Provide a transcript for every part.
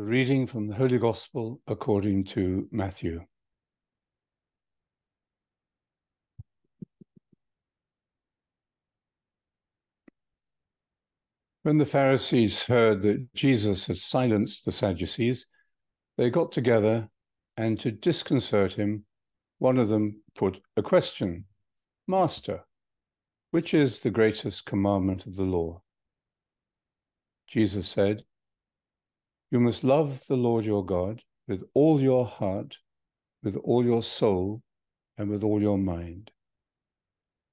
Reading from the Holy Gospel according to Matthew. When the Pharisees heard that Jesus had silenced the Sadducees, they got together, and to disconcert him, one of them put a question Master, which is the greatest commandment of the law? Jesus said, You must love the Lord your God with all your heart, with all your soul, and with all your mind.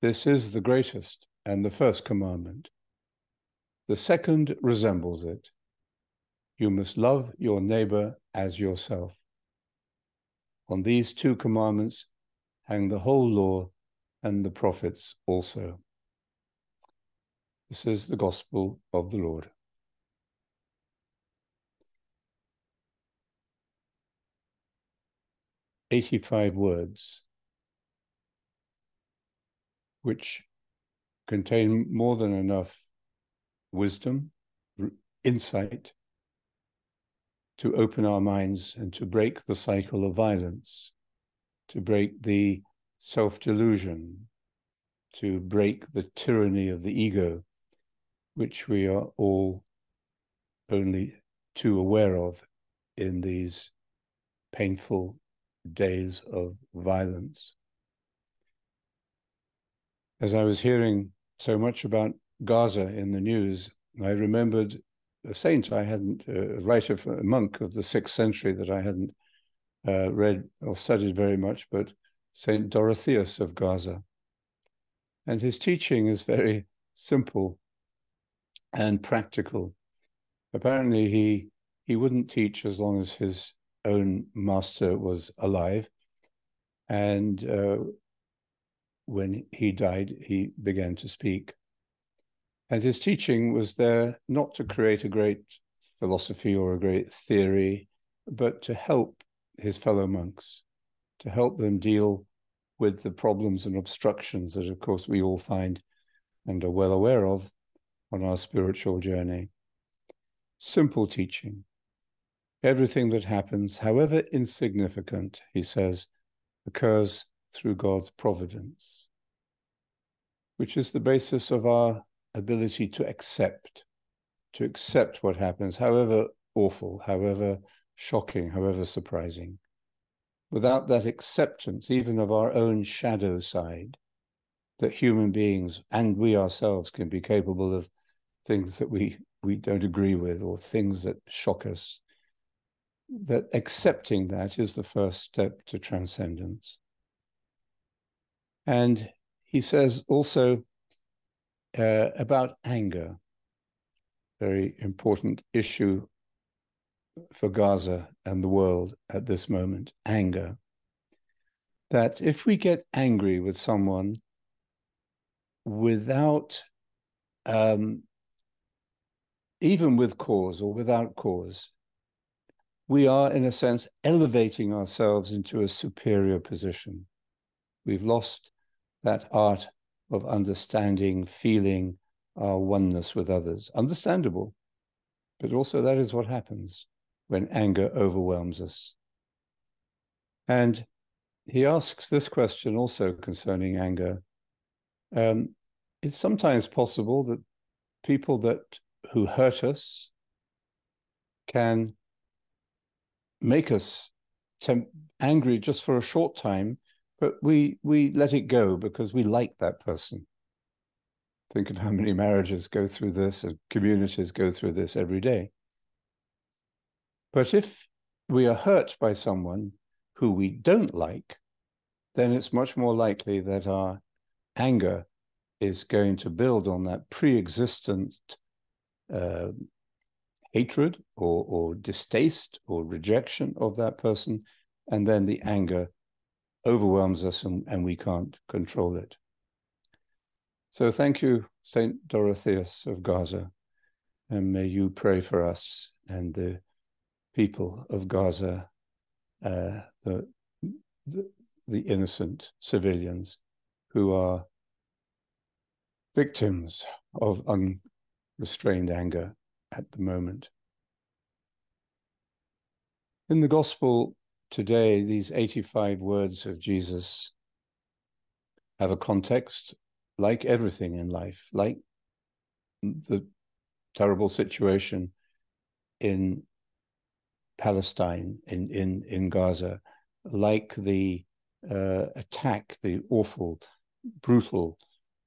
This is the greatest and the first commandment. The second resembles it. You must love your neighbor as yourself. On these two commandments hang the whole law and the prophets also. This is the gospel of the Lord. 85 words, which contain more than enough wisdom, insight to open our minds and to break the cycle of violence, to break the self delusion, to break the tyranny of the ego, which we are all only too aware of in these painful days of violence. As I was hearing so much about Gaza in the news, I remembered a saint I hadn't, a writer, a monk of the sixth century that I hadn't uh, read or studied very much, but Saint Dorotheus of Gaza. And his teaching is very simple and practical. Apparently, he he wouldn't teach as long as his own master was alive. And uh, when he died, he began to speak. And his teaching was there not to create a great philosophy or a great theory, but to help his fellow monks, to help them deal with the problems and obstructions that, of course, we all find and are well aware of on our spiritual journey. Simple teaching, Everything that happens, however insignificant, he says, occurs through God's providence, which is the basis of our ability to accept, to accept what happens, however awful, however shocking, however surprising. Without that acceptance, even of our own shadow side, that human beings and we ourselves can be capable of things that we, we don't agree with or things that shock us that accepting that is the first step to transcendence. And he says also uh, about anger, very important issue for Gaza and the world at this moment anger. That if we get angry with someone without, um, even with cause or without cause, we are, in a sense, elevating ourselves into a superior position. We've lost that art of understanding, feeling our oneness with others. Understandable, but also that is what happens when anger overwhelms us. And he asks this question also concerning anger. Um, it's sometimes possible that people that who hurt us can make us temp- angry just for a short time, but we we let it go because we like that person. Think of how many marriages go through this and communities go through this every day. But if we are hurt by someone who we don't like, then it's much more likely that our anger is going to build on that pre existent uh, hatred or, or distaste or rejection of that person. And then the anger overwhelms us and, and we can't control it. So thank you, Saint Dorotheus of Gaza, and may you pray for us and the people of Gaza, uh, the, the, the innocent civilians who are victims of unrestrained anger at the moment. In the gospel today, these 85 words of Jesus have a context like everything in life, like the terrible situation in Palestine, in, in, in Gaza, like the uh, attack, the awful, brutal,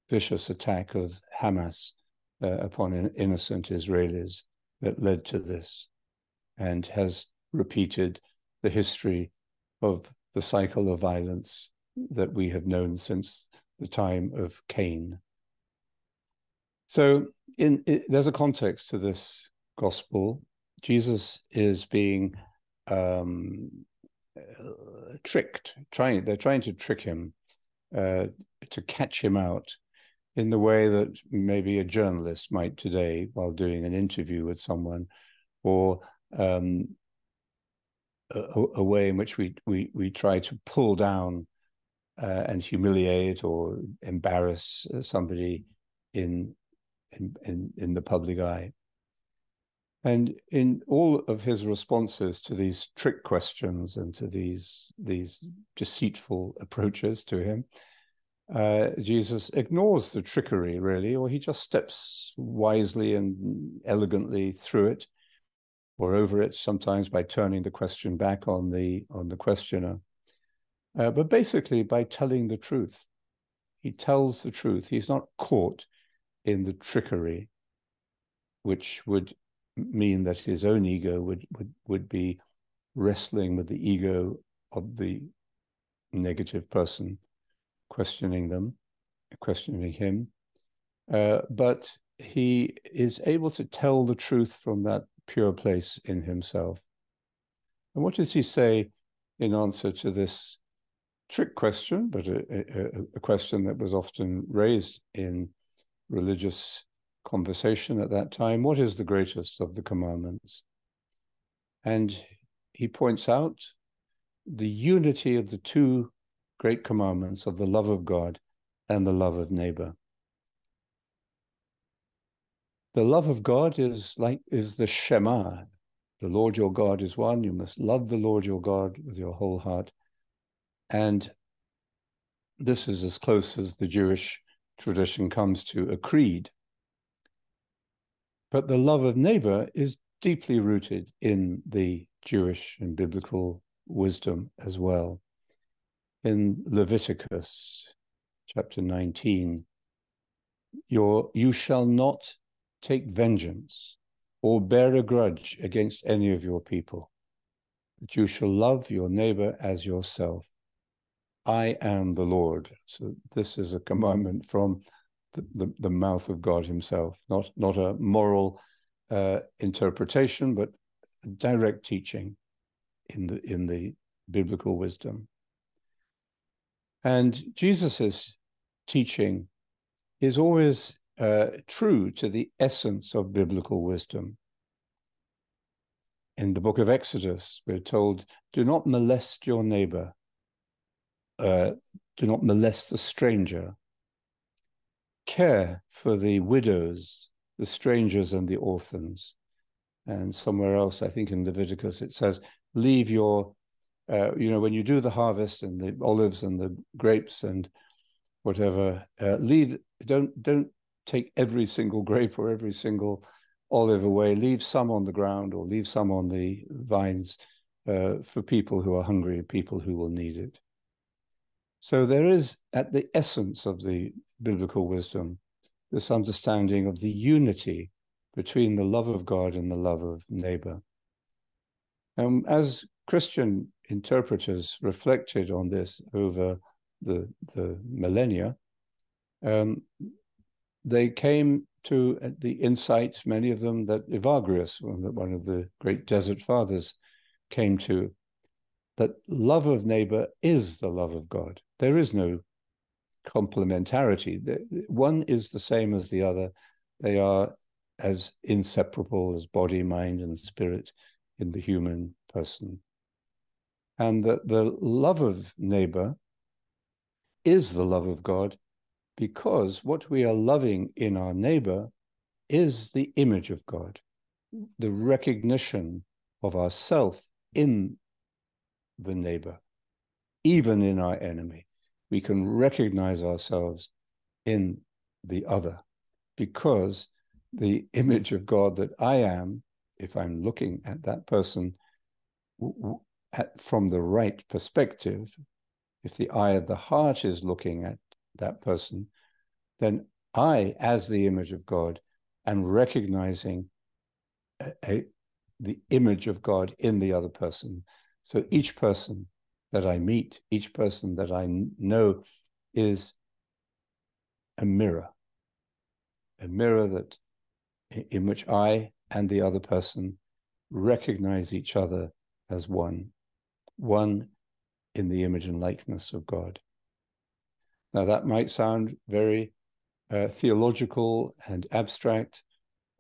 vicious attack of Hamas uh, upon innocent Israelis that led to this and has repeated the history of the cycle of violence that we have known since the time of Cain. So, in, in, there's a context to this gospel. Jesus is being um, uh, tricked. Trying, they're trying to trick him uh, to catch him out in the way that maybe a journalist might today while doing an interview with someone, or um, a, a, way in which we we we try to pull down uh, and humiliate or embarrass uh, somebody in, in in in the public eye. And in all of his responses to these trick questions and to these these deceitful approaches to him, uh, Jesus ignores the trickery really, or he just steps wisely and elegantly through it or over it, sometimes by turning the question back on the on the questioner. Uh, but basically by telling the truth. He tells the truth. He's not caught in the trickery, which would mean that his own ego would would would be wrestling with the ego of the negative person, questioning them, questioning him. Uh, but he is able to tell the truth from that pure place in himself. And what does he say in answer to this trick question, but a, a, a question that was often raised in religious conversation at that time? What is the greatest of the commandments? And he points out the unity of the two great commandments of the love of God and the love of neighbor. The love of God is like is the Shema. The Lord your God is one. You must love the Lord your God with your whole heart. And this is as close as the Jewish tradition comes to a creed. But the love of neighbor is deeply rooted in the Jewish and biblical wisdom as well. In Leviticus chapter 19, your, you shall not take vengeance or bear a grudge against any of your people, but you shall love your neighbor as yourself. I am the Lord. So this is a commandment from the, the, the mouth of God himself, not, not a moral uh, interpretation, but direct teaching in the, in the biblical wisdom. And Jesus's teaching is always uh, true to the essence of biblical wisdom. In the book of Exodus, we're told, do not molest your neighbor, uh, do not molest the stranger, care for the widows, the strangers, and the orphans. And somewhere else, I think in Leviticus, it says, leave your, uh, you know, when you do the harvest and the olives and the grapes and whatever, uh, leave, don't, don't take every single grape or every single olive away, leave some on the ground or leave some on the vines uh, for people who are hungry, people who will need it. So there is, at the essence of the biblical wisdom, this understanding of the unity between the love of God and the love of neighbor. And as Christian interpreters reflected on this over the, the millennia, um, they came to uh, the insight, many of them, that Evagrius, one of the great desert fathers, came to, that love of neighbor is the love of God. There is no complementarity. One is the same as the other. They are as inseparable as body, mind, and spirit in the human person. And that the love of neighbor is the love of God because what we are loving in our neighbor is the image of God, the recognition of ourself in the neighbor, even in our enemy. We can recognize ourselves in the other because the image of God that I am, if I'm looking at that person at, from the right perspective, if the eye of the heart is looking at that person, then I, as the image of God, am recognizing a, a, the image of God in the other person. So each person that I meet, each person that I know is a mirror, a mirror that in which I and the other person recognize each other as one, one in the image and likeness of God. Now, that might sound very uh, theological and abstract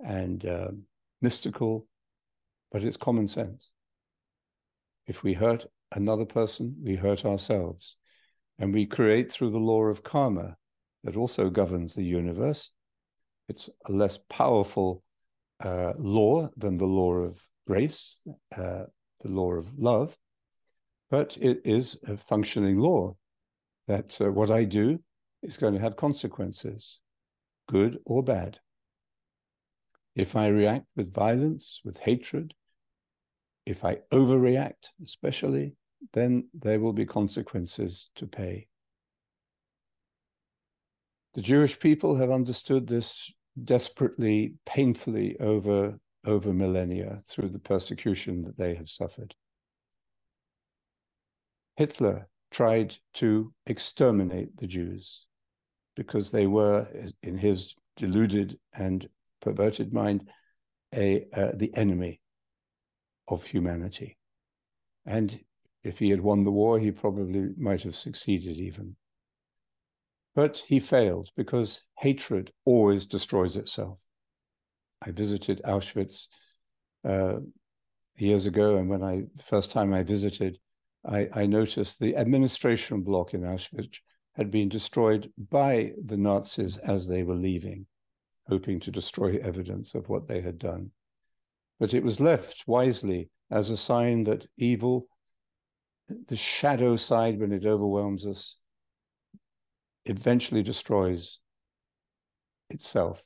and uh, mystical, but it's common sense. If we hurt another person, we hurt ourselves. And we create through the law of karma that also governs the universe. It's a less powerful uh, law than the law of grace, uh, the law of love, but it is a functioning law that uh, what I do is going to have consequences, good or bad. If I react with violence, with hatred, if I overreact, especially, then there will be consequences to pay. The Jewish people have understood this desperately, painfully over, over millennia through the persecution that they have suffered. Hitler tried to exterminate the Jews because they were, in his deluded and perverted mind, a uh, the enemy of humanity. And if he had won the war, he probably might have succeeded even. But he failed because hatred always destroys itself. I visited Auschwitz uh, years ago, and when I first time I visited, I, I noticed the administration block in Auschwitz had been destroyed by the Nazis as they were leaving, hoping to destroy evidence of what they had done. But it was left wisely as a sign that evil, the shadow side, when it overwhelms us, eventually destroys itself,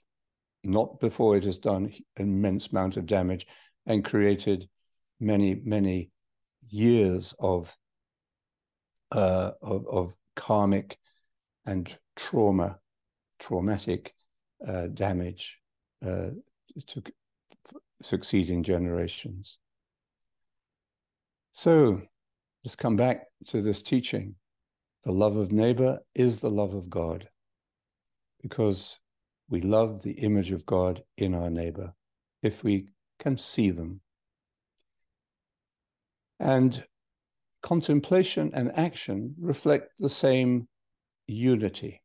not before it has done an immense amount of damage and created many, many years of, uh, of, of karmic and trauma, traumatic uh, damage uh, to succeeding generations. So let's come back to this teaching. The love of neighbor is the love of God because we love the image of God in our neighbor if we can see them. And contemplation and action reflect the same unity.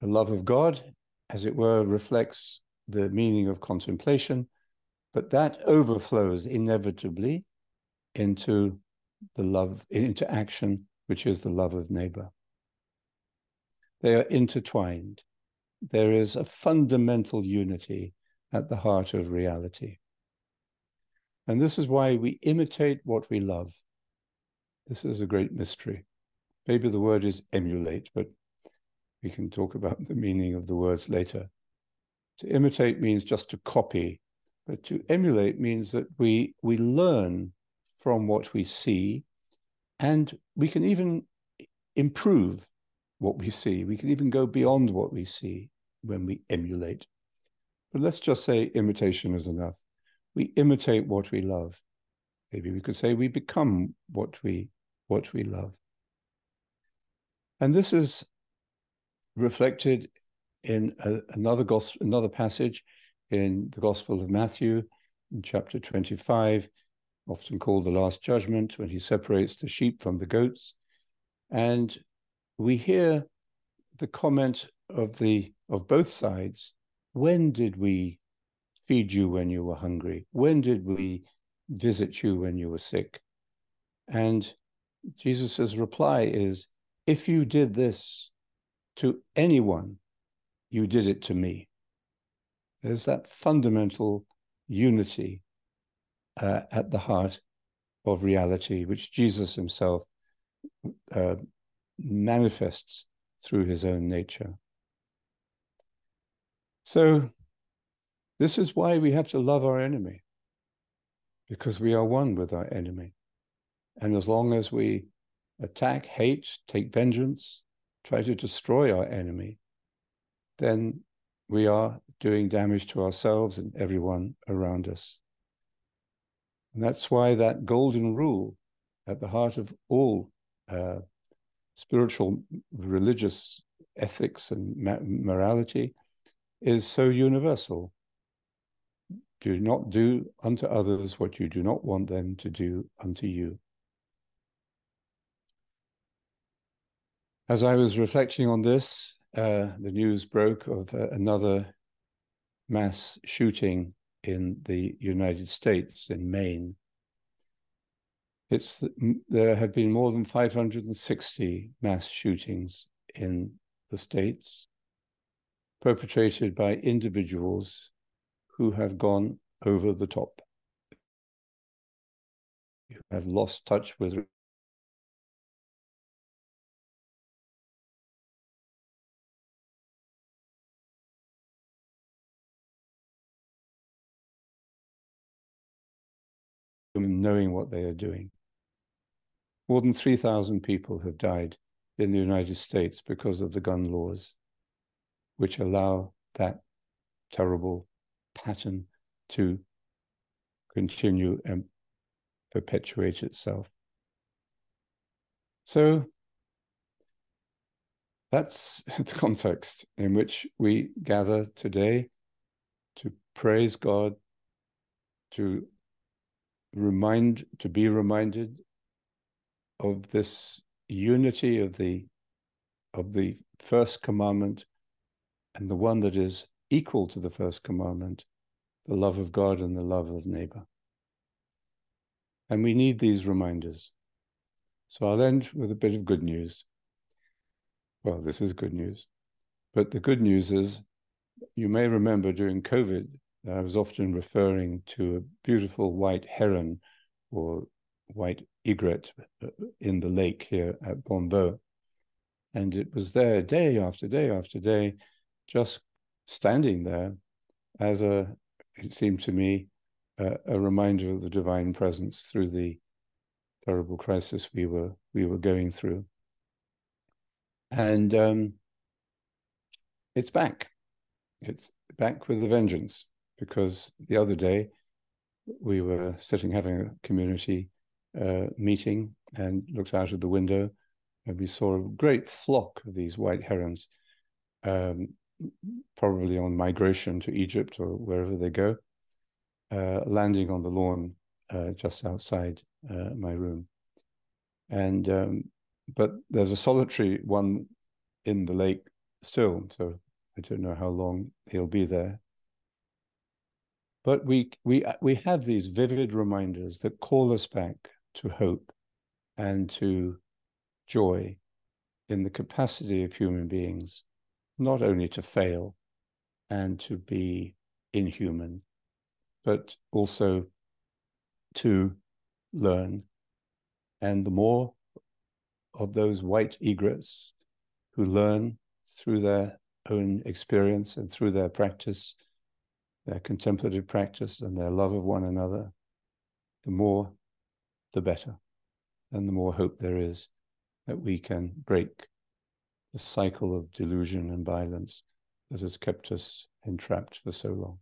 The love of God, as it were, reflects the meaning of contemplation, but that overflows inevitably into the love, into action, which is the love of neighbor. They are intertwined. There is a fundamental unity at the heart of reality. And this is why we imitate what we love. This is a great mystery. Maybe the word is emulate, but we can talk about the meaning of the words later. To imitate means just to copy, but to emulate means that we we learn from what we see, and we can even improve what we see. We can even go beyond what we see when we emulate. But let's just say imitation is enough. We imitate what we love. Maybe we could say we become what we what we love. And this is reflected in a, another gospel, another passage in the Gospel of Matthew, in chapter 25, often called the Last Judgment, when he separates the sheep from the goats. And we hear the comment of the of both sides. When did we feed you when you were hungry? When did we visit you when you were sick? And Jesus' reply is, if you did this to anyone, you did it to me. There's that fundamental unity uh, at the heart of reality, which Jesus himself uh, manifests through his own nature. So, this is why we have to love our enemy, because we are one with our enemy. And as long as we attack, hate, take vengeance, try to destroy our enemy, then we are doing damage to ourselves and everyone around us. And that's why that golden rule at the heart of all uh, spiritual, religious ethics and morality is so universal. Do not do unto others what you do not want them to do unto you. As I was reflecting on this, uh, the news broke of uh, another mass shooting in the United States, in Maine. It's there have been more than 560 mass shootings in the states, perpetrated by individuals who have gone over the top, who have lost touch with knowing what they are doing. More than 3,000 people have died in the United States because of the gun laws, which allow that terrible pattern to continue and perpetuate itself. So that's the context in which we gather today to praise God, to remind to be reminded of this unity of the of the first commandment and the one that is equal to the first commandment the love of god and the love of neighbor. And we need these reminders. So i'll end with a bit of good news. Well this is good news. But the good news is you may remember during covid I was often referring to a beautiful white heron or white egret uh, in the lake here at Bonnevaux. And it was there day after day after day, just standing there as a, it seemed to me, a, a reminder of the divine presence through the terrible crisis we were we were going through. And um, it's back. It's back with a vengeance because the other day we were sitting having a community uh, meeting and looked out of the window and we saw a great flock of these white herons, um, probably on migration to Egypt or wherever they go, uh, landing on the lawn uh, just outside uh, my room. And um, but there's a solitary one in the lake still, so I don't know how long he'll be there. But we, we, we have these vivid reminders that call us back to hope and to joy in the capacity of human beings, not only to fail and to be inhuman, but also to learn. And the more of those white egrets who learn through their own experience and through their practice their contemplative practice and their love of one another, the more, the better, and the more hope there is that we can break the cycle of delusion and violence that has kept us entrapped for so long.